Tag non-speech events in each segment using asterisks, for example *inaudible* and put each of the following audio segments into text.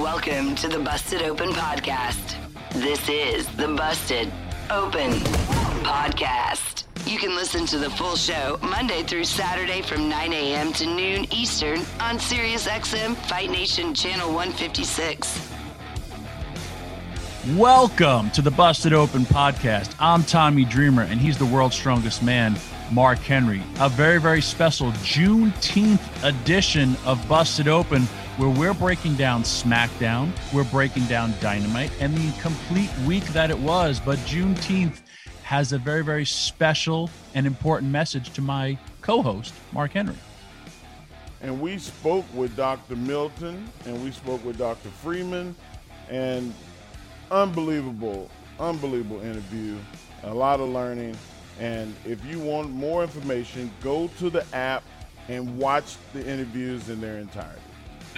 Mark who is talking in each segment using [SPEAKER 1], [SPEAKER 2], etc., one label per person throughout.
[SPEAKER 1] Welcome to the Busted Open Podcast. This is the Busted Open Podcast. You can listen to the full show Monday through Saturday from 9 a.m. to noon Eastern on SiriusXM Fight Nation Channel 156.
[SPEAKER 2] Welcome to the Busted Open podcast. I'm Tommy Dreamer, and he's the world's strongest man, Mark Henry. A very, very special Juneteenth edition of Busted Open, where we're breaking down SmackDown, we're breaking down Dynamite, and the complete week that it was. But Juneteenth has a very, very special and important message to my co host, Mark Henry.
[SPEAKER 3] And we spoke with Dr. Milton and we spoke with Dr. Freedman, and unbelievable, unbelievable interview. A lot of learning. And if you want more information, go to the app and watch the interviews in their entirety.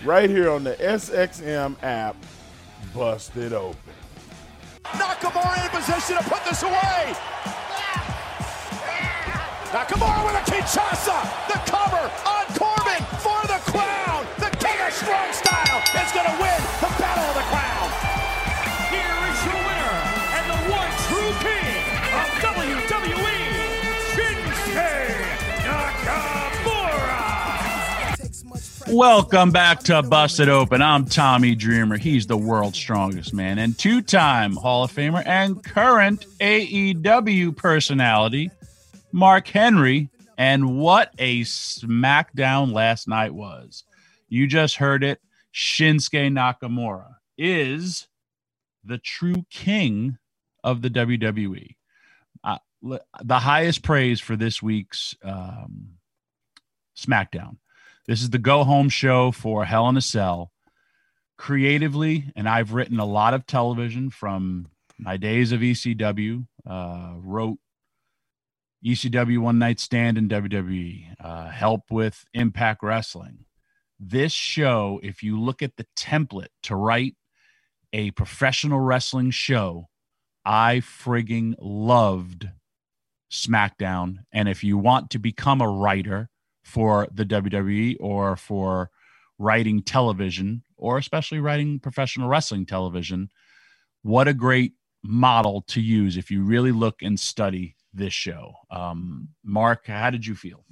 [SPEAKER 3] Right here on the SXM app, busted open.
[SPEAKER 4] Nakamura in position to put this away. Nakamura with a Kinshasa. The cover on Corbin for the crown. The King of Strong Style is going to win the Battle of the Crown.
[SPEAKER 2] Welcome back to Busted Open. I'm Tommy Dreamer. He's the world's strongest man and two time Hall of Famer and current AEW personality, Mark Henry. And what a smackdown last night was. You just heard it. Shinsuke Nakamura is the true king of the WWE. Uh, the highest praise for this week's um, SmackDown. This is the go home show for Hell in a Cell. Creatively, and I've written a lot of television from my days of ECW, uh, wrote ECW One Night Stand and WWE, uh, help with Impact Wrestling. This show, if you look at the template to write a professional wrestling show, I frigging loved SmackDown. And if you want to become a writer for the WWE or for writing television, or especially writing professional wrestling television, what a great model to use if you really look and study this show. Um, Mark, how did you feel?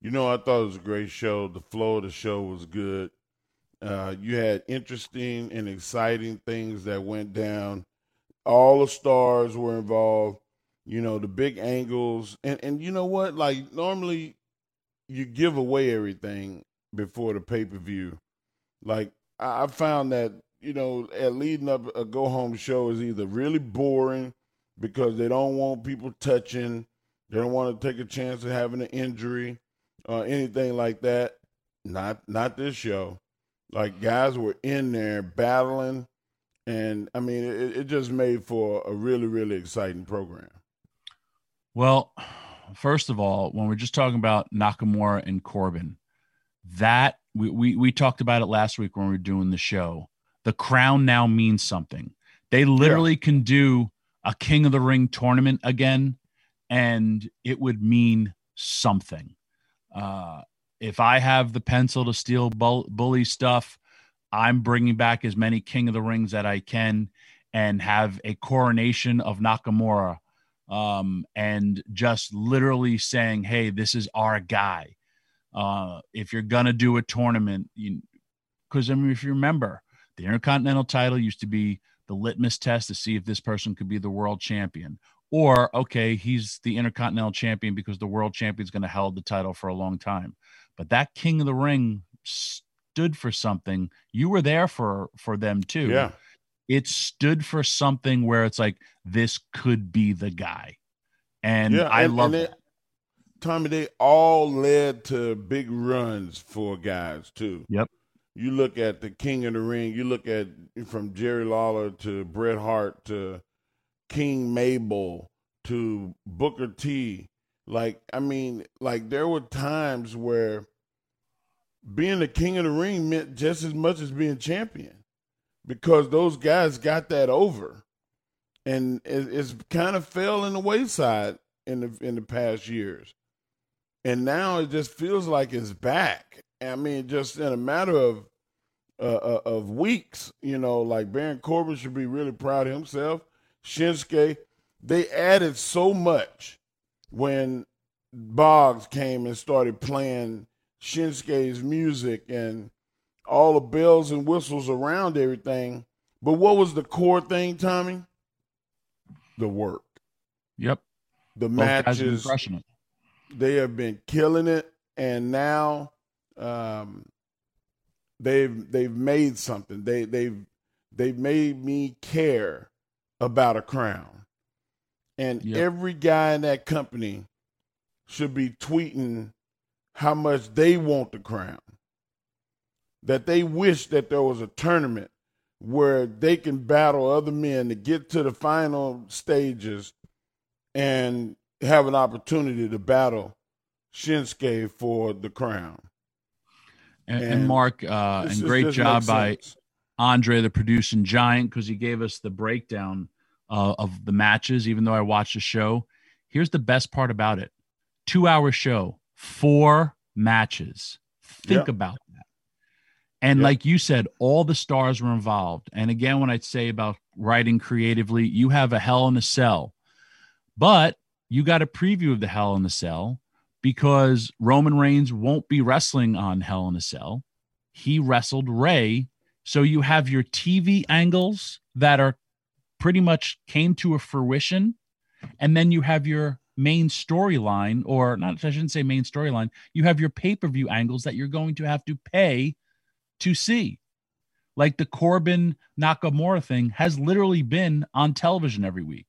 [SPEAKER 3] You know, I thought it was a great show. The flow of the show was good. Uh, you had interesting and exciting things that went down. All the stars were involved. You know, the big angles. And, and you know what? Like, normally you give away everything before the pay per view. Like, I found that, you know, at leading up a go home show is either really boring because they don't want people touching, they don't want to take a chance of having an injury or anything like that. Not not this show. Like mm-hmm. guys were in there battling, and I mean it, it just made for a really really exciting program.
[SPEAKER 2] Well, first of all, when we're just talking about Nakamura and Corbin, that we, we, we talked about it last week when we were doing the show. The crown now means something. They literally can do a King of the Ring tournament again, and it would mean something. Uh, if I have the pencil to steal bull- bully stuff, I'm bringing back as many King of the Rings that I can and have a coronation of Nakamura um, and just literally saying, "Hey, this is our guy." Uh, if you're gonna do a tournament, because I mean, if you remember, the Intercontinental title used to be the litmus test to see if this person could be the world champion, or okay, he's the Intercontinental champion because the world champion's to hold the title for a long time. But that King of the Ring stood for something. You were there for for them too
[SPEAKER 3] Yeah.
[SPEAKER 2] It stood for something where it's like this could be the guy and
[SPEAKER 3] yeah,
[SPEAKER 2] i
[SPEAKER 3] and-
[SPEAKER 2] love
[SPEAKER 3] and it- Tommy, they all led to big runs for guys too.
[SPEAKER 2] Yep.
[SPEAKER 3] You look at the King of the Ring. You look at from Jerry Lawler to Bret Hart to King Mabel to Booker T. Like I mean, like there were times where being the King of the Ring meant just as much as being champion because those guys got that over, and it, it's kind of fell in the wayside in the in the past years, and now it just feels like it's back. I mean, just in a matter of uh, uh, of weeks, you know, like Baron Corbin should be really proud of himself. Shinsuke, they added so much when Boggs came and started playing Shinsuke's music and all the bells and whistles around everything. But what was the core thing, Tommy? The work.
[SPEAKER 2] Yep.
[SPEAKER 3] The
[SPEAKER 2] Both guys have been
[SPEAKER 3] matches. They have been killing it, and now um, they've they've made something. They they've they've made me care about a crown, and
[SPEAKER 2] Yep.
[SPEAKER 3] every guy in that company should be tweeting how much they want the crown. That they wish that there was a tournament where they can battle other men to get to the final stages and have an opportunity to battle Shinsuke for the crown.
[SPEAKER 2] And, and,
[SPEAKER 3] And
[SPEAKER 2] Mark, uh, and great job by
[SPEAKER 3] sense.
[SPEAKER 2] Andre, the producing giant, because he gave us the breakdown uh, of the matches, even though I watched the show. Here's the best part about it two hour show, four matches. Think
[SPEAKER 3] Yeah.
[SPEAKER 2] about that. And
[SPEAKER 3] Yeah.
[SPEAKER 2] like you said, all the stars were involved. And again, when I'd say about writing creatively, you have a hell in a cell, but you got a preview of the hell in the cell because Roman Reigns won't be wrestling on Hell in a Cell. He wrestled Rey. So you have your TV angles that are pretty much came to a fruition. And then you have your main storyline, or not, I shouldn't say main storyline. You have your pay per view angles that you're going to have to pay to see. Like the Corbin Nakamura thing has literally been on television every week.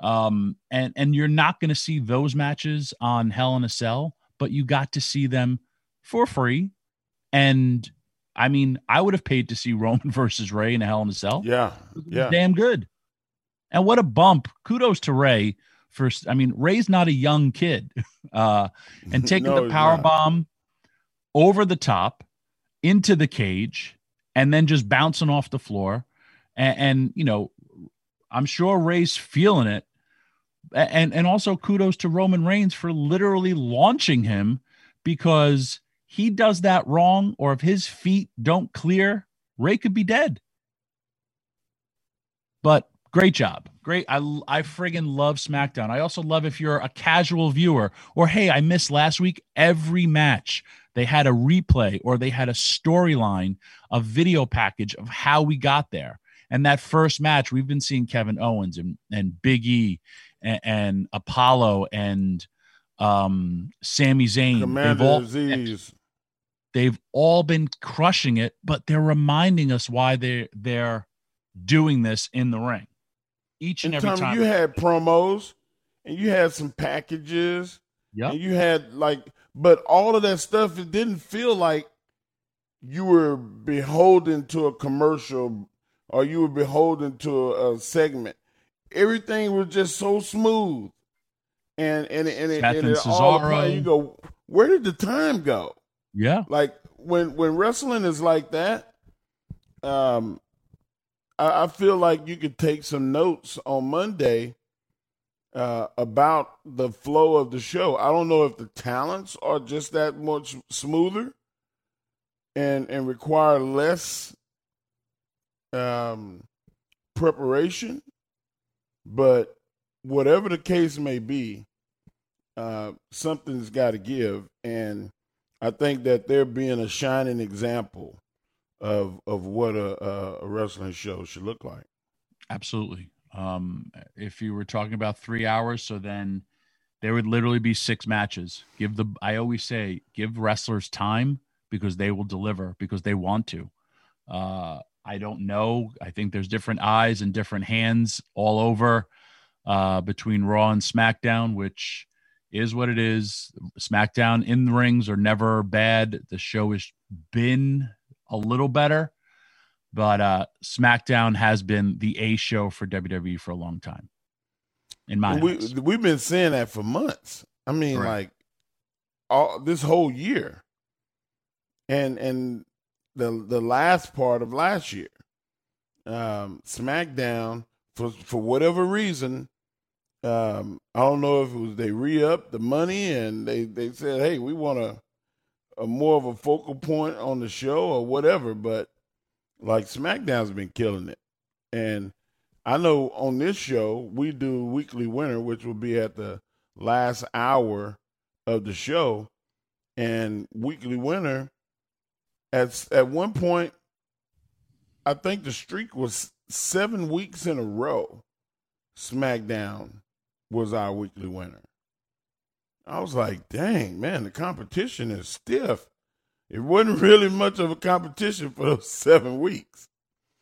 [SPEAKER 2] Um and and you're not going to see those matches on hell in a cell but you got to see them for free. And i mean i would have paid to see *laughs* roman versus rey in a hell in a cell.
[SPEAKER 3] Yeah, yeah.
[SPEAKER 2] damn good. And what a bump. Kudos to rey for i mean rey's not a young kid. *laughs* Uh and *laughs* taking
[SPEAKER 3] No,
[SPEAKER 2] the power bomb over the top into the cage and then just bouncing off the floor. And, and you know i'm sure rey's feeling it. And and also kudos to roman reigns for literally launching him because he does that wrong or if his feet don't clear rey could be dead. But great job great. I i friggin love smackdown. I also love if you're a casual viewer or hey i missed last week every match they had a replay or they had a storyline a video package of how we got there. And that first match we've been seeing kevin owens and and big e and, and apollo and um Sami Zayn. They've
[SPEAKER 3] Commander
[SPEAKER 2] all
[SPEAKER 3] Azeez.
[SPEAKER 2] they've all been crushing it, but they're reminding us why they they're doing this in the ring each and,
[SPEAKER 3] And
[SPEAKER 2] every time.
[SPEAKER 3] you had promos and you had some packages
[SPEAKER 2] Yep.
[SPEAKER 3] and you had like, but all of that stuff, it didn't feel like you were beholden to a commercial or you were beholden to a, a segment. Everything was just so smooth. And and and it, and it all you go, where did the time go?
[SPEAKER 2] yeah,
[SPEAKER 3] like when when wrestling is like that um I, I feel like you could take some notes on monday uh about the flow of the show. I don't know if the talents are just that much smoother and and require less um preparation but whatever the case may be uh something's got to give. And I think that they're being a shining example of of what a, a, wrestling show should look like.
[SPEAKER 2] absolutely. Um, if you were talking about three hours, so then there would literally be six matches. Give the I always say give wrestlers time because they will deliver because they want to. Uh, I don't know. I think there's different eyes and different hands all over uh, between Raw and SmackDown, which is what it is. SmackDown in the rings are never bad. The show has been a little better, but uh, SmackDown has been the A show for WWE for a long time. In my
[SPEAKER 3] we
[SPEAKER 2] eyes.
[SPEAKER 3] we've been saying that for months. I mean,
[SPEAKER 2] Right.
[SPEAKER 3] like all this whole year, and and the the last part of last year, um, SmackDown for for whatever reason, um, I don't know if it was they re up the money and they they said, hey, we want a a more of a focal point on the show or whatever, but like SmackDown's been killing it, and I know on this show we do weekly winner, which will be at the last hour of the show, and weekly winner. At at one point, I think the streak was seven weeks in a row. SmackDown was our weekly winner. I was like, dang man, the competition is stiff. It wasn't *laughs* really much of a competition for those *laughs* seven weeks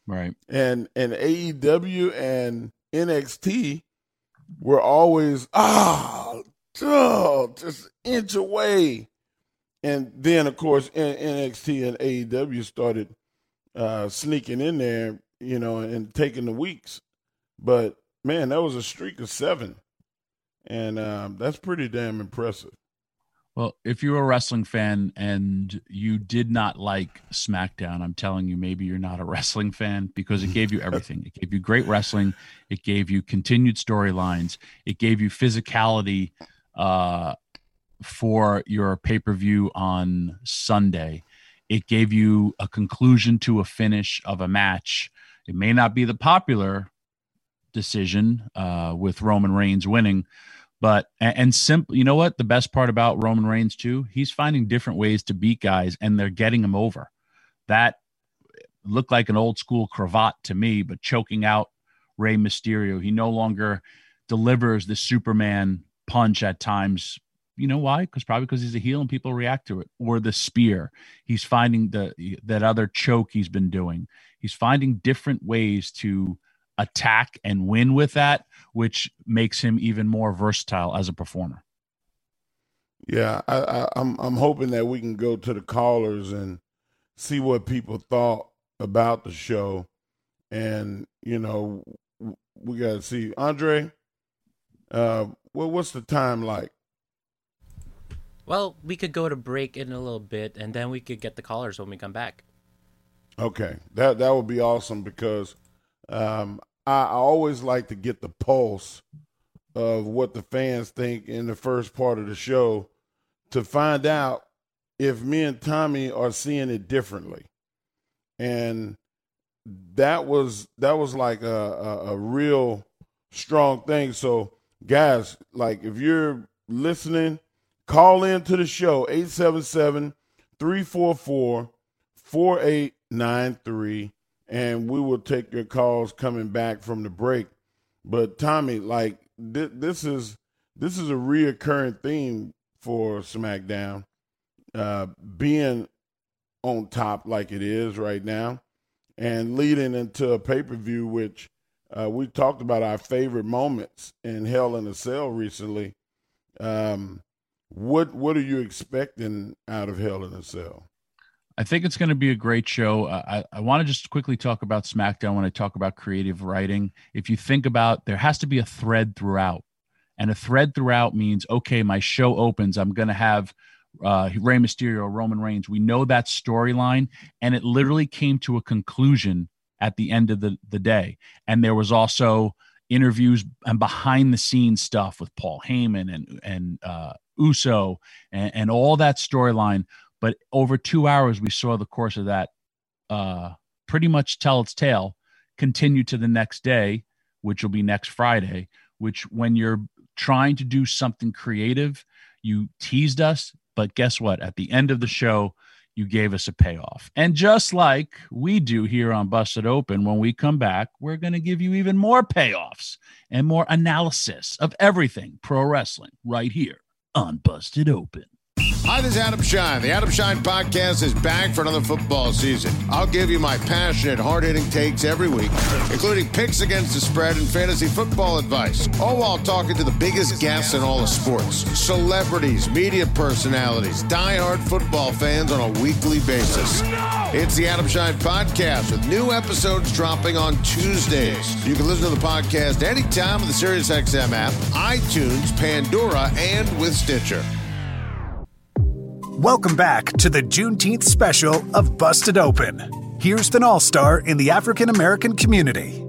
[SPEAKER 2] right.
[SPEAKER 3] and and AEW and NXT were always ah oh, just inch away, and then of course N- NXT and AEW started uh, sneaking in there, you know, and taking the weeks. But man, that was a streak of seven, and um, that's pretty damn impressive.
[SPEAKER 2] Well, if you're a wrestling fan and you did not like SmackDown, I'm telling you, maybe you're not a wrestling fan because it gave you *laughs* everything. It gave you great wrestling. It gave you continued storylines. It gave you physicality uh, for your pay per view on Sunday. It gave you a conclusion to a finish of a match. It may not be the popular decision uh, with Roman Reigns winning, but and, and simple, you know what? The best part about Roman Reigns too, he's finding different ways to beat guys, and they're getting him over. That looked like an old school cravat to me, but choking out Rey Mysterio. He no longer delivers the Superman punch at times. You know why? Because probably because he's a heel and people react to it. Or the spear. He's finding the that other choke he's been doing. He's finding different ways to attack and win with that, which makes him even more versatile as a performer.
[SPEAKER 3] Yeah, I, I, I'm I'm hoping that we can go to the callers and see what people thought about the show, and you know we got to see Andre. Uh, well, what's the time like?
[SPEAKER 5] Well, we could go to break in a little bit, and then we could get the callers when we come back.
[SPEAKER 3] Okay, that that would be awesome because um, I, I always like to get the pulse of what the fans think in the first part of the show to find out if me and Tommy are seeing it differently, and that was that was like a, a, a real strong thing. So, guys, like if you're listening, call in to the show 877 344 4893 and we will take your calls coming back from the break. But Tommy, like th- this is this is a reoccurring theme for SmackDown, uh, being on top like it is right now, and leading into a pay per view which uh, we talked about our favorite moments in Hell in a Cell recently. Um, what what are you expecting out of Hell in a Cell?
[SPEAKER 2] I think it's going to be a great show. Uh, I, I want to just quickly talk about SmackDown when I talk about creative writing. If you think about, there has to be a thread throughout, and a thread throughout means okay, my show opens. I'm going to have uh, Rey Mysterio, Roman Reigns. We know that storyline, and it literally came to a conclusion at the end of the, the day. And there was also interviews and behind the scenes stuff with Paul Heyman and and uh, Uso and, and all that storyline. But over two hours, we saw the course of that uh, pretty much tell its tale, continue to the next day, which will be next Friday. Which, when you're trying to do something creative, you teased us, but guess what? At the end of the show, you gave us a payoff. And just like we do here on Busted Open, when we come back, we're going to give you even more payoffs and more analysis of everything pro wrestling right here on Busted Open.
[SPEAKER 6] Hi, this is Adam Schein. The Adam Schein podcast is back for another football season. I'll give you my passionate, hard hitting takes every week, including picks against the spread and fantasy football advice, all while talking to the biggest guests in all of sports celebrities, media personalities, die-hard football fans on a weekly basis. It's the Adam Schein podcast with new episodes dropping on Tuesdays. You can listen to the podcast anytime with the SiriusXM app, iTunes, Pandora, and with Stitcher.
[SPEAKER 7] Welcome back to the Juneteenth special of Busted Open. Here's an all star in the African American community.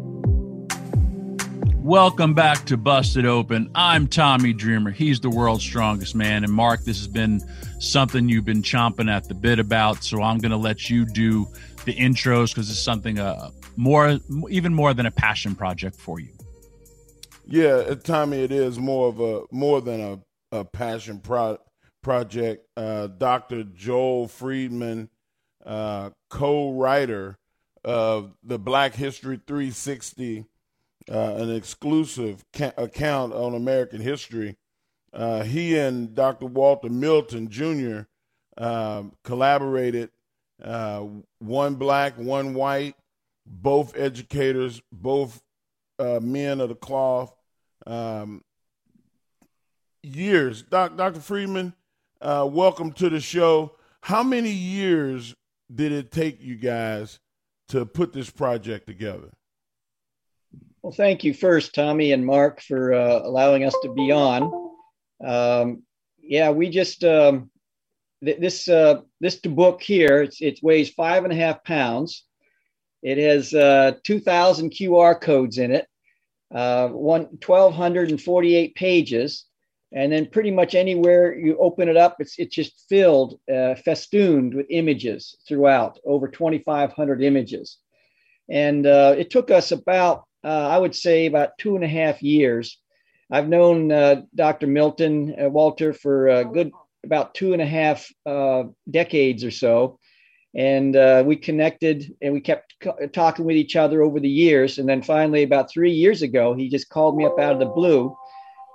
[SPEAKER 2] Welcome back to Busted Open. I'm Tommy Dreamer. He's the world's strongest man. And Mark, this has been something you've been chomping at the bit about. So I'm going to let you do the intros because it's something uh, more, even more than a passion project for you.
[SPEAKER 3] Yeah, Tommy, it is more of a more than a, a passion pro- project. Uh, Dr. Joel Freedman, uh, co-writer of the Black History 360 uh, an exclusive ca- account on American history. Uh, he and Dr. Walter Milton Jr. Um, collaborated, uh, one black, one white, both educators, both men of the cloth. Um, years. Doc, Dr. Freedman, uh, welcome to the show. How many years did it take you guys to put this project together?
[SPEAKER 8] Well, thank you first, Tommy and Mark, for uh, allowing us to be on. Um, yeah, we just um, th- this uh, this book here. It's, it weighs five and a half pounds. It has uh, 2,000 QR codes in it, uh, one 1,248 pages, and then pretty much anywhere you open it up, it's it's just filled, uh, festooned with images throughout, over 2,500 images. And uh, it took us about uh, I would say about two and a half years. I've known uh, Dr. Milton uh, Walter for a good about two and a half uh, decades or so. And uh, we connected and we kept co- talking with each other over the years. And then finally, about three years ago, he just called me up out of the blue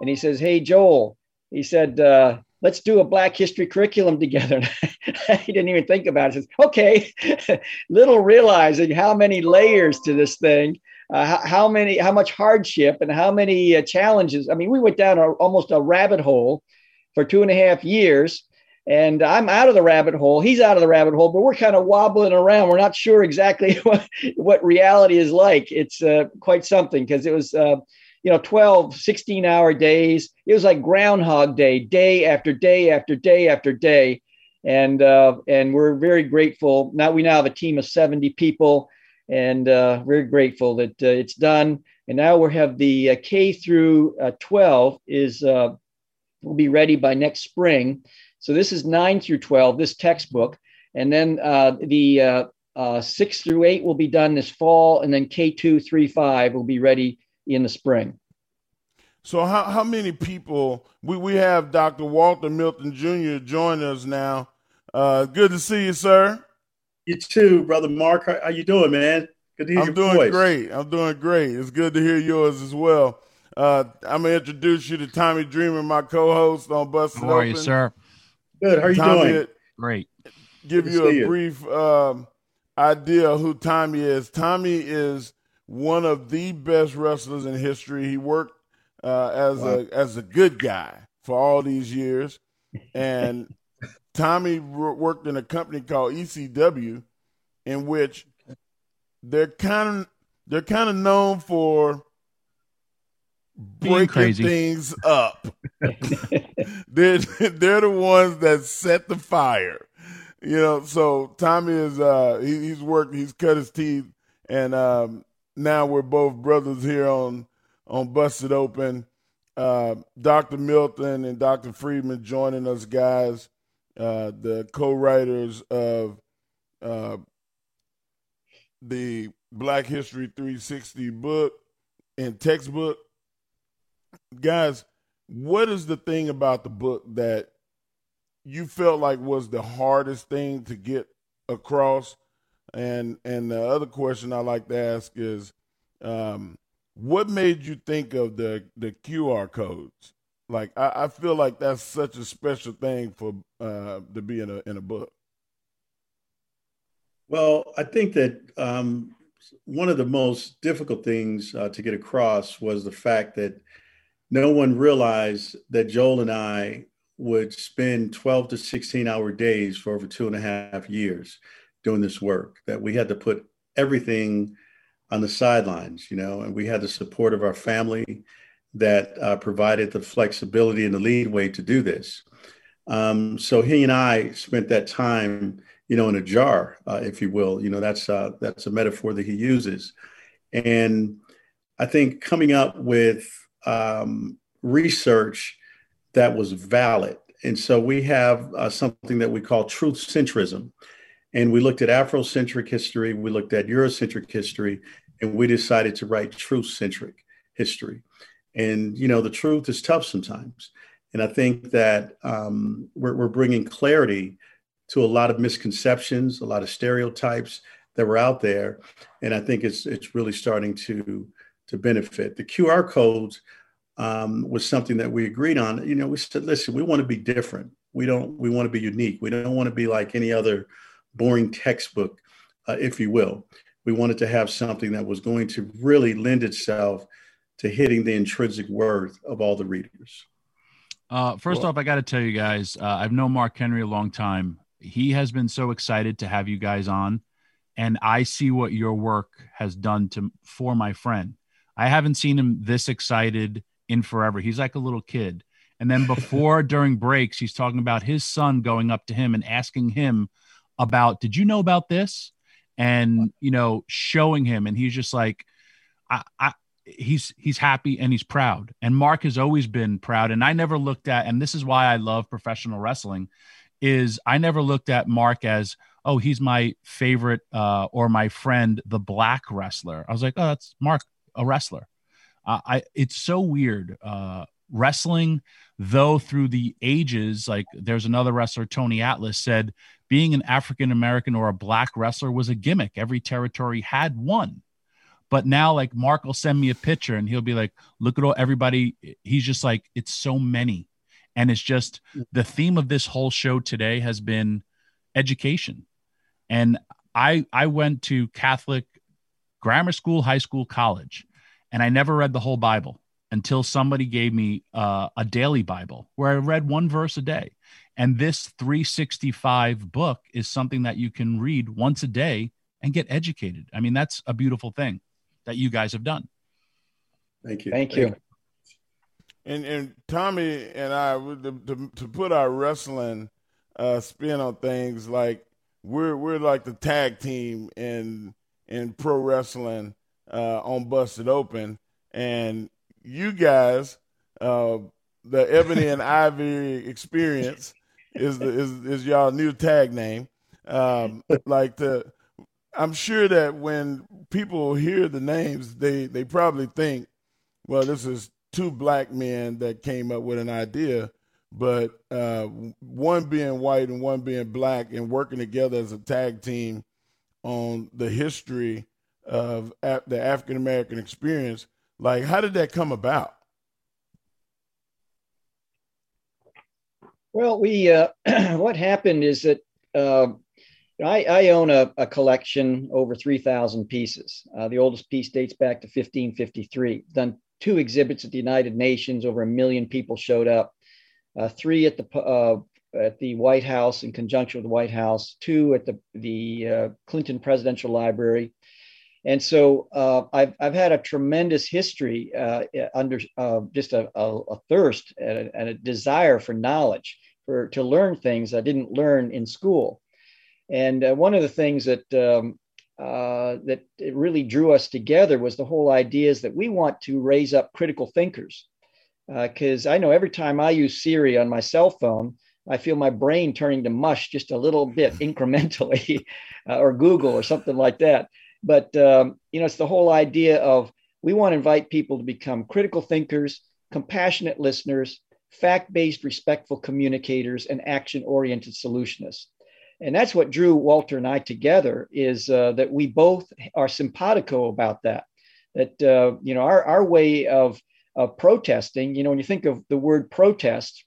[SPEAKER 8] and he says, Hey, Joel, he said, uh, let's do a Black History curriculum together. *laughs* he didn't even think about it. He says, okay, *laughs* little realizing how many layers to this thing uh, how, many, how much hardship and how many uh, challenges. I mean, we went down a, almost a rabbit hole for two and a half years. And I'm out of the rabbit hole. He's out of the rabbit hole, but we're kind of wobbling around. We're not sure exactly *laughs* what, what reality is like. It's uh, quite something because it was, uh, you know, 12, 16 hour days. It was like Groundhog Day, day after day after day after day. And, uh, and we're very grateful. Now we now have a team of 70 people and uh, very grateful that uh, it's done. And now we have the uh, K through uh, 12 is uh, will be ready by next spring. So this is nine through 12, this textbook, and then uh, the six through eight will be done this fall, and then K two, three, five will be ready in the spring.
[SPEAKER 3] So how how many people we we have Dr. Walter Milton Jr. join us now. good to see you, sir.
[SPEAKER 9] You too, brother Mark. How, how you doing, man?
[SPEAKER 3] Good to hear I'm doing voice. great. I'm doing great. It's good to hear yours as well. Uh, I'm gonna introduce you to Tommy Dreamer, my co-host on Busted
[SPEAKER 2] How are you, sir?
[SPEAKER 9] Good. How are you Tommy, doing?
[SPEAKER 2] Great.
[SPEAKER 3] Give good you a you. brief um, idea of who Tommy is. Tommy is one of the best wrestlers in history. He worked uh, as wow. a as a good guy for all these years, and *laughs* Tommy worked in a company called ECW, in which they're kind of they're kind of known for
[SPEAKER 2] breaking crazy.
[SPEAKER 3] things up. *laughs* *laughs* they're they're the ones that set the fire. You know, so Tommy is uh he, he's worked, he's cut his teeth, and um, now we're both brothers here on on Busted Open. Uh, Dr. Milton and Dr. Freedman joining us, guys. Uh, the co-writers of uh, the Black History 360 book and textbook. Guys, what is the thing about the book that you felt like was the hardest thing to get across? And and the other question I like to ask is, um, what made you think of the the QR codes? Like I, I feel like that's such a special thing for uh, to be in a in a book.
[SPEAKER 9] Well, I think that um, one of the most difficult things uh, to get across was the fact that no one realized that Joel and I would spend 12 to 16 hour days for over two and a half years doing this work, that we had to put everything on the sidelines, you know, and we had the support of our family that uh, provided the flexibility and the leadway to do this. Um, so he and I spent that time, you know, in a jar, uh, if you will. You know, that's uh, that's a metaphor that he uses, and I think coming up with um, research that was valid. And so we have uh, something that we call truth centrism. And we looked at Afrocentric history, we looked at Eurocentric history, and we decided to write truth centric history. And, you know, the truth is tough sometimes. And I think that um, we're, we're bringing clarity to a lot of misconceptions, a lot of stereotypes that were out there. And I think it's, it's really starting to, to benefit. The QR codes um, was something that we agreed on. You know, we said, listen, we want to be different. We don't, we want to be unique. We don't want to be like any other boring textbook, uh, if you will. We wanted to have something that was going to really lend itself to hitting the intrinsic worth of all the readers.
[SPEAKER 2] Uh, first off, I got to tell you guys, uh, I've known Mark Henry a long time. He has been so excited to have you guys on, and I see what your work has done to for my friend. I haven't seen him this excited in forever. He's like a little kid. And then *laughs* before, during breaks, he's talking about his son going up to him and asking him about, "Did you know about this?" And you know, showing him, and he's just like, I, I he's he's happy and he's proud. And mark has always been proud and i never looked at and this is why i love professional wrestling is i never looked at mark as oh he's my favorite uh, or my friend the black wrestler. I was like oh that's mark a wrestler. Uh, i it's so weird uh, wrestling though through the ages like there's another wrestler tony atlas said being an african american or a black wrestler was a gimmick every territory had one but now, like Mark will send me a picture and he'll be like, look at all everybody. He's just like, it's so many. And it's just the theme of this whole show today has been education. And I I went to Catholic grammar school, high school, college, and I never read the whole Bible until somebody gave me uh, a daily Bible where I read one verse a day. And this 365 book is something that you can read once a day and get educated. I mean, that's a beautiful thing that you guys have done.
[SPEAKER 9] Thank you.
[SPEAKER 8] Thank you.
[SPEAKER 3] And and Tommy and I to, to, to put our wrestling uh, spin on things like we're we're like the tag team in in pro wrestling uh, on Busted Open, and you guys, uh, the Ebony and Ivy Experience is is is y'all new tag name. Um, like the I'm sure that when people hear the names, they they probably think, well, this is two black men that came up with an idea, but uh, one being white and one being black, and working together as a tag team on the history of the African American experience. Like, how did that come about?
[SPEAKER 8] Well, we uh, *clears throat* what happened is that uh, I, I own a, a, collection over 3,000 pieces. Uh, the oldest piece dates back to 1553. Done two exhibits at the United Nations. Over a million people showed up. Uh, three at the uh, at the White House in conjunction with the White House. Two at the the uh, Clinton Presidential Library. And so uh, I've, I've had a tremendous history uh, under just a, a, a thirst and a, and a desire for knowledge, for to learn things I didn't learn in school. And uh, one of the things that um, uh, that it really drew us together was the whole idea is that we want to raise up critical thinkers. Because uh, I know every time I use Siri on my cell phone, I feel my brain turning to mush just a little bit *laughs* incrementally, uh, or Google or something like that. But um, you know, it's the whole idea of we want to invite people to become critical thinkers, compassionate listeners, fact-based, respectful communicators, and action-oriented solutionists and that's what drew Walter and I together is uh, that we both are simpatico about that. That uh, you know our our way of of protesting. You know, when you think of the word protest,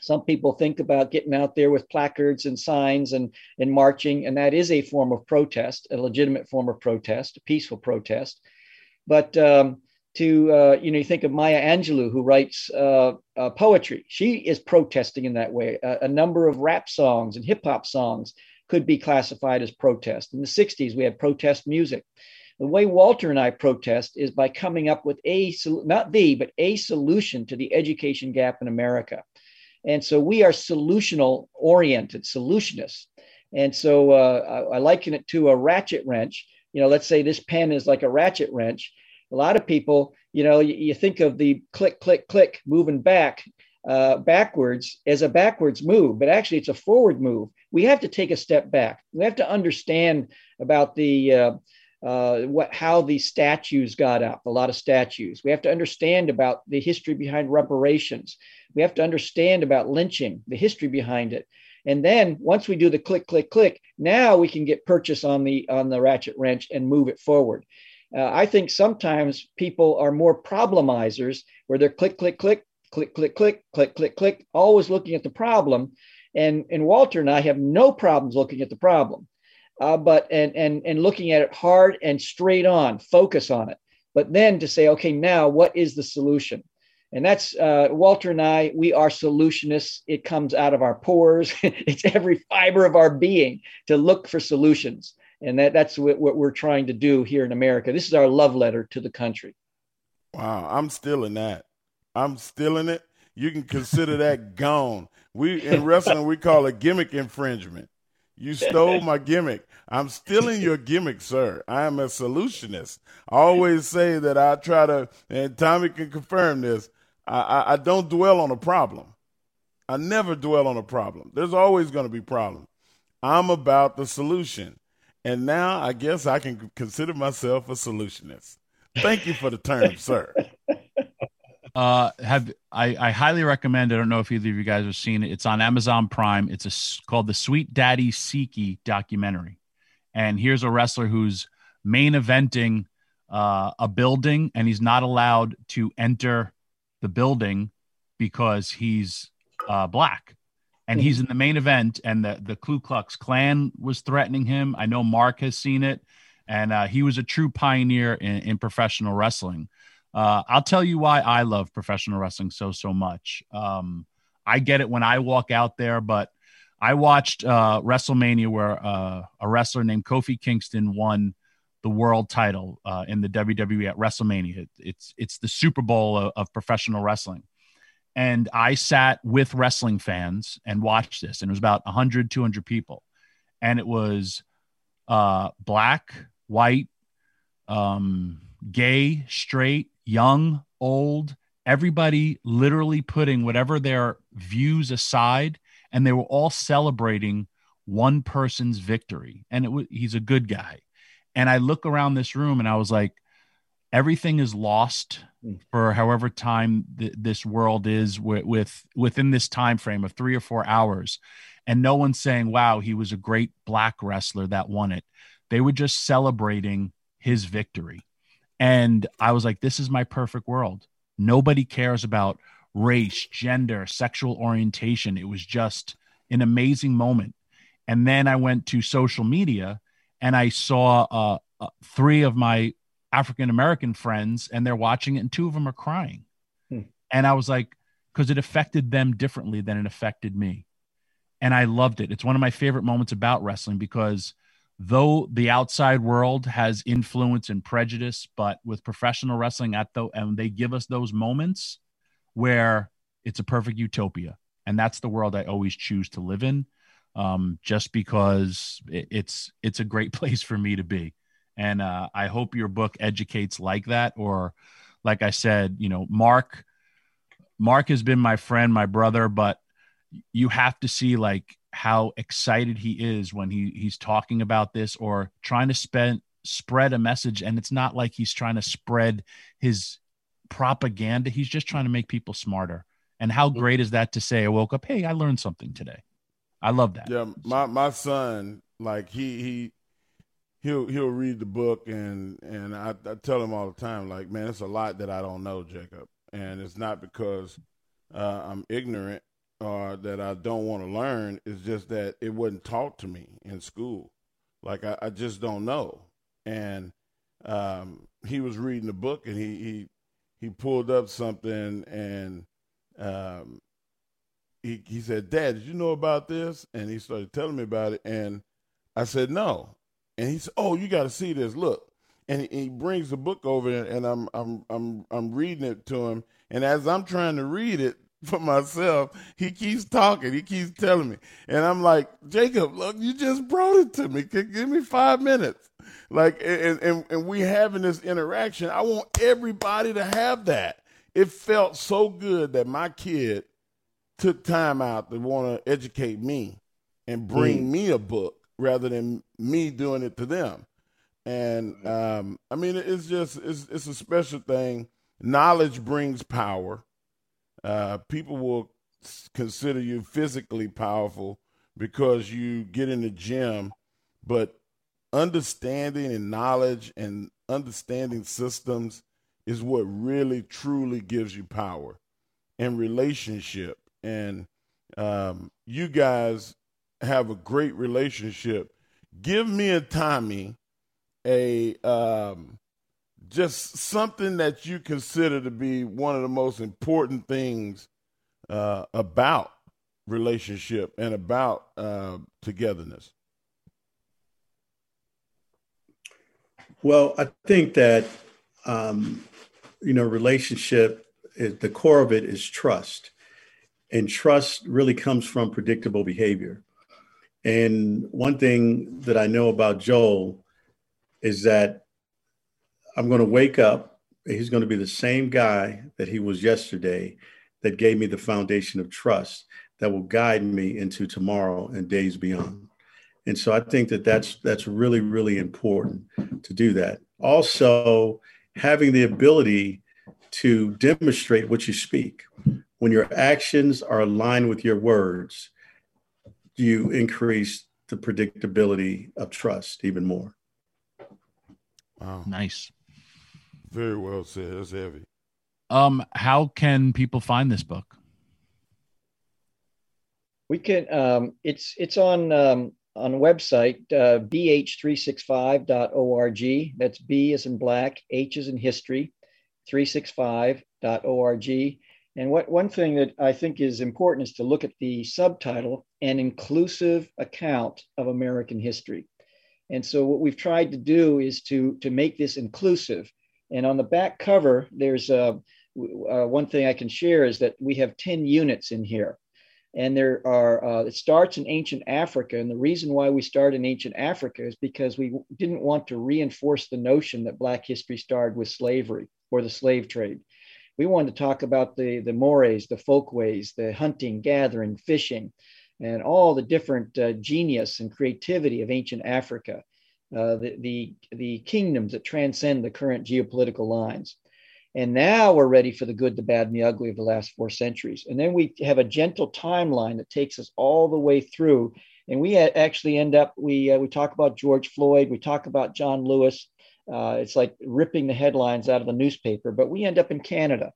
[SPEAKER 8] some people think about getting out there with placards and signs and, and marching, and that is a form of protest, a legitimate form of protest, a peaceful protest. But um, to, uh, you know, you think of Maya Angelou, who writes uh, uh, poetry. She is protesting in that way. a number of rap songs and hip hop songs could be classified as protest. In the 60s, we had protest music. The way Walter and I protest is by coming up with a, not the, but a solution to the education gap in America. And so we are solutional oriented, solutionists. And so uh, I, I liken it to a ratchet wrench. You know, let's say this pen is like a ratchet wrench. A lot of people, you know, you, you think of the click, click, click moving back uh, backwards as a backwards move, but actually it's a forward move. We have to take a step back. We have to understand about the uh, uh, what how these statues got up. A lot of statues. We have to understand about the history behind reparations. We have to understand about lynching, the history behind it. And then once we do the click, click, click, now we can get purchase on the on the ratchet wrench and move it forward. Uh, I think sometimes people are more problemizers where they're click, click, click, click, click, click, click, click, click, always looking at the problem. And, and Walter and I have no problems looking at the problem, uh, but and, and, and looking at it hard and straight on, focus on it. But then to say, okay, now what is the solution? And that's uh, Walter and I, we are solutionists. It comes out of our pores, *laughs* it's every fiber of our being to look for solutions. And that, that's what, what we're trying to do here in America. This is our love letter to the country.
[SPEAKER 3] Wow, I'm still in that. I'm stealing it. You can consider that *laughs* gone. We in wrestling we call it gimmick infringement. You stole my gimmick. I'm stealing your gimmick, sir. I am a solutionist. I always say that I try to, and Tommy can confirm this. I, I, I don't dwell on a problem. I never dwell on a problem. There's always going to be problems. I'm about the solution. And now I guess I can consider myself a solutionist. Thank you for the term, sir. *laughs*
[SPEAKER 2] Uh, have I, I highly recommend. I don't know if either of you guys have seen it. It's on Amazon Prime. It's a, called the Sweet Daddy Siki documentary, and here's a wrestler who's main eventing uh, a building, and he's not allowed to enter the building because he's uh, black, and he's in the main event, and the the Ku Klux Klan was threatening him. I know Mark has seen it, and uh, he was a true pioneer in, in professional wrestling. Uh, I'll tell you why I love professional wrestling so so much. Um, I get it when I walk out there, but I watched uh, WrestleMania where uh, a wrestler named Kofi Kingston won the world title uh, in the WWE at WrestleMania. It, it's it's the Super Bowl of, of, professional wrestling. And I sat with wrestling fans and watched this, and it was about 100, 200 people. And it was uh, black, white, um, gay, straight, young, old, everybody literally putting whatever their views aside, and they were all celebrating one person's victory. And it was, he's a good guy. And I look around this room and I was like, everything is lost hmm. for however time th- this world is with, with within this time frame of three or four hours and no one's saying wow he was a great black wrestler that won it they were just celebrating his victory and I was like, this is my perfect world. Nobody cares about race, gender, sexual orientation. It was just an amazing moment. And then I went to social media and I saw uh, uh, three of my African American friends and they're watching it, and two of them are crying. Hmm. And I was like, because it affected them differently than it affected me. And I loved it. It's one of my favorite moments about wrestling because though the outside world has influence and prejudice, but with professional wrestling at the and they give us those moments where it's a perfect utopia. And that's the world I always choose to live in. Um, just because it, it's it's a great *laughs* place for me to be. And uh, I hope your book educates like that, or like I said, you know, Mark Mark has been my friend, my brother, but you have to see like how excited he is when he he's talking about this or trying to spend spread a message. And it's not like he's trying to spread his propaganda. He's just trying to make people smarter. And how mm-hmm. great is that to say i woke up hey i learned something today. I love that.
[SPEAKER 3] Yeah my my son like he he he'll he'll read the book and and I, I tell him all the time like man it's a lot that i don't know jacob. And it's not because uh, I'm ignorant or that I don't want to learn. is just that it wasn't taught to me in school. Like I, I just don't know. And um, he was reading the book, and he he he pulled up something, and um, he he said, "Dad, did you know about this?" And he started telling me about it, and I said, "No." And he said, "Oh, you got to see this. Look." And he, he brings the book over, and I'm I'm I'm I'm reading it to him, and as I'm trying to read it, for myself. He keeps talking. He keeps telling me. And I'm like, Jacob, look, you just brought it to me. Give me five minutes. Like, and, and, and we having this interaction. I want everybody to have that. It felt so good that my kid took time out to want to educate me and bring mm. me a book rather than me doing it to them. And um, I mean, it's just it's it's a special thing. Knowledge brings power uh, people will consider you physically powerful because you get in the gym, but understanding and knowledge and understanding systems is what really truly gives you power and relationship. And um, you guys have a great relationship. Give me and Tommy a um, just something that you consider to be one of the most important things uh, about relationship and about uh, togetherness?
[SPEAKER 9] Well, I think that um, you know, relationship is, the core of it is trust, and trust really comes from predictable behavior. And one thing that I know about Joel is that I'm going to wake up. He's going to be the same guy that he was yesterday that gave me the foundation of trust that will guide me into tomorrow and days beyond. And so I think that that's that's really really important to do that. Also, having the ability to demonstrate what you speak. When your actions are aligned with your words, you increase the predictability of trust even more.
[SPEAKER 2] Wow. Nice.
[SPEAKER 3] Very well said. That's heavy.
[SPEAKER 2] Um, how can people find this book?
[SPEAKER 8] We can. Um, it's it's on um, on a website uh, bh365.org. That's B is in black, H is in history, 365.org. And what one thing that I think is important is to look at the subtitle, an inclusive account of American history. And so what we've tried to do is to to make this inclusive and on the back cover, there's uh, uh, one thing I can share is that we have 10 units in here. And there are, uh, it starts in ancient Africa. And the reason why we start in ancient Africa is because we didn't want to reinforce the notion that Black history started with slavery or the slave trade. We wanted to talk about the, the mores, the folkways, the hunting, gathering, fishing, and all the different uh, genius and creativity of ancient Africa uh, the, the, the kingdoms that transcend the current geopolitical lines. And now we're ready for the good, the bad, and the ugly of the last four centuries. And then we have a gentle timeline that takes us all the way through. And we actually end up, we, uh, we talk about George Floyd, we talk about John Lewis. Uh, it's like ripping the headlines out of the newspaper, but we end up in Canada.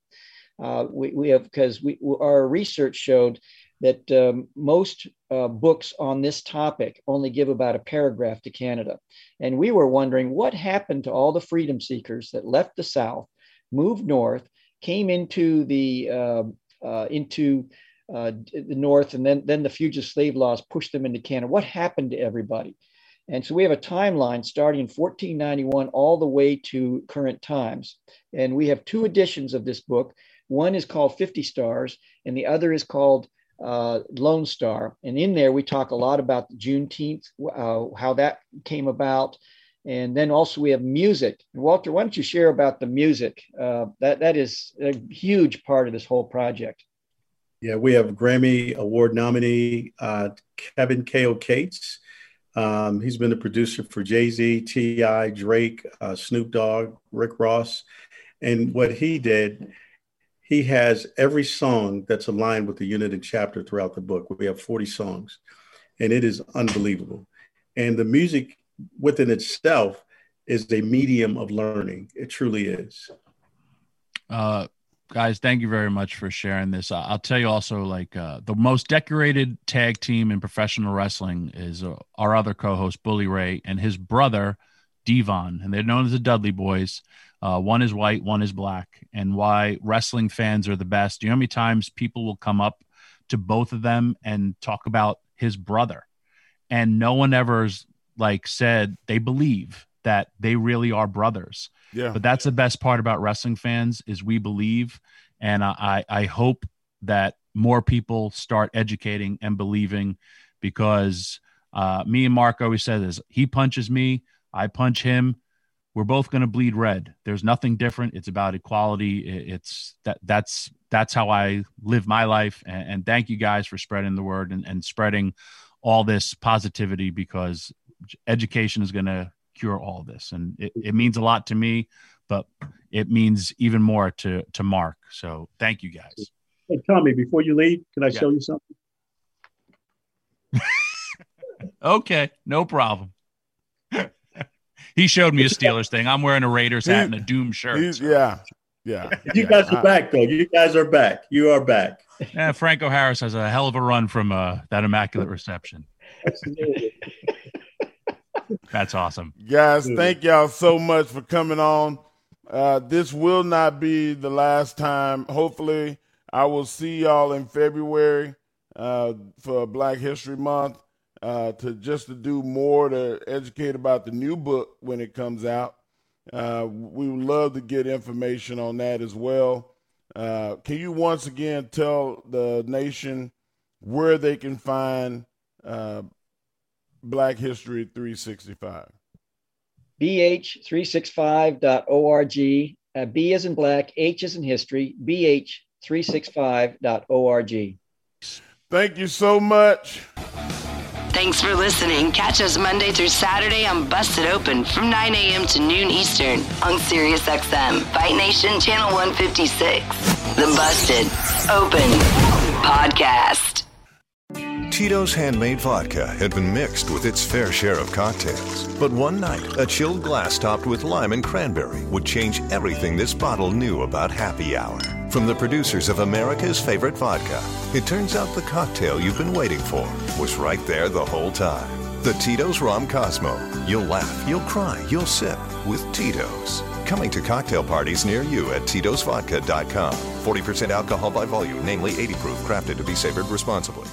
[SPEAKER 8] Uh, we, we have, because we, our research showed that um, most uh, books on this topic only give about a paragraph to Canada. And we were wondering what happened to all the freedom seekers that left the South, moved north, came into the uh, uh, into uh, the north, and then then the fugitive slave laws pushed them into Canada. What happened to everybody? And so we have a timeline starting in 1491 all the way to current times. And we have two editions of this book. One is called 50 Stars, and the other is called uh, Lone Star. And in there, we talk a lot about Juneteenth, uh, how that came about. And then also we have music. Walter, why don't you share about the music? Uh, that, that is a huge part of this whole project.
[SPEAKER 9] Yeah, we have Grammy Award nominee uh, Kevin K.O. Cates. Um, he's been the producer for Jay Z, T.I., Drake, uh, Snoop Dogg, Rick Ross. And what he did he has every song that's aligned with the unit and chapter throughout the book. We have 40 songs, and it is unbelievable. And the music within itself is a medium of learning. It truly is.
[SPEAKER 2] Uh, guys, thank you very much for sharing this. I'll tell you also, like uh, the most decorated tag team in professional wrestling is uh, our other co-host Bully Ray and his brother D-Von, and they're known as the Dudley Boyz. Uh, one is white, one is black, and why wrestling fans are the best. Do you know how many times people will come up to both of them and talk about his brother, and no one ever's like said they believe that they really are brothers.
[SPEAKER 3] Yeah.
[SPEAKER 2] But that's the best part about wrestling fans is we believe, and I I hope that more people start educating and believing, because uh, me and Mark always said this: he punches me, I punch him. We're both going to bleed red. There's nothing different. It's about equality. It's that that's that's how I live my life. And, and thank you guys for spreading the word and, and spreading all this positivity because education is going to cure all this. And it, it means a lot to me, but it means even more to, to Mark. So thank you guys.
[SPEAKER 9] Hey, Tommy, before you leave, can I yeah. show you something? *laughs*
[SPEAKER 2] okay, no problem. He showed me a Steelers thing. I'm wearing a Raiders hat and a Doom shirt.
[SPEAKER 3] So. Yeah. Yeah. *laughs*
[SPEAKER 9] You
[SPEAKER 3] yeah.
[SPEAKER 9] guys are back, though. You guys are back. You are back.
[SPEAKER 2] Yeah, Franco Harris has a hell of a run from uh, that immaculate reception. *laughs* That's awesome.
[SPEAKER 3] Guys, thank y'all so much for coming on. Uh, this will not be the last time. Hopefully, I will see y'all in February uh, for Black History Month uh, to just to do more to educate about the new book when it comes out. Uh, we would love to get information on that as well. Uh, can you once again tell the nation where they can find uh, Black History 365?
[SPEAKER 8] bh365.org. Uh, B is in black, H is in history, bh365.org.
[SPEAKER 3] Thank you so much.
[SPEAKER 1] Thanks for listening. Catch us Monday through Saturday on Busted Open from 9 a.m. to noon Eastern on Sirius XM, Fight Nation Channel 156. The Busted Open Podcast.
[SPEAKER 10] Tito's handmade vodka had been mixed with its fair share of cocktails. But one night, a chilled glass topped with lime and cranberry would change everything this bottle knew about happy hour. From the producers of America's favorite vodka, it turns out the cocktail you've been waiting for was right there the whole time. The Tito's Rom Cosmo. You'll laugh, you'll cry, you'll sip with Tito's. Coming to cocktail parties near you at Tito'sVodka.com. 40% alcohol by volume, namely 80 proof, crafted to be savored responsibly.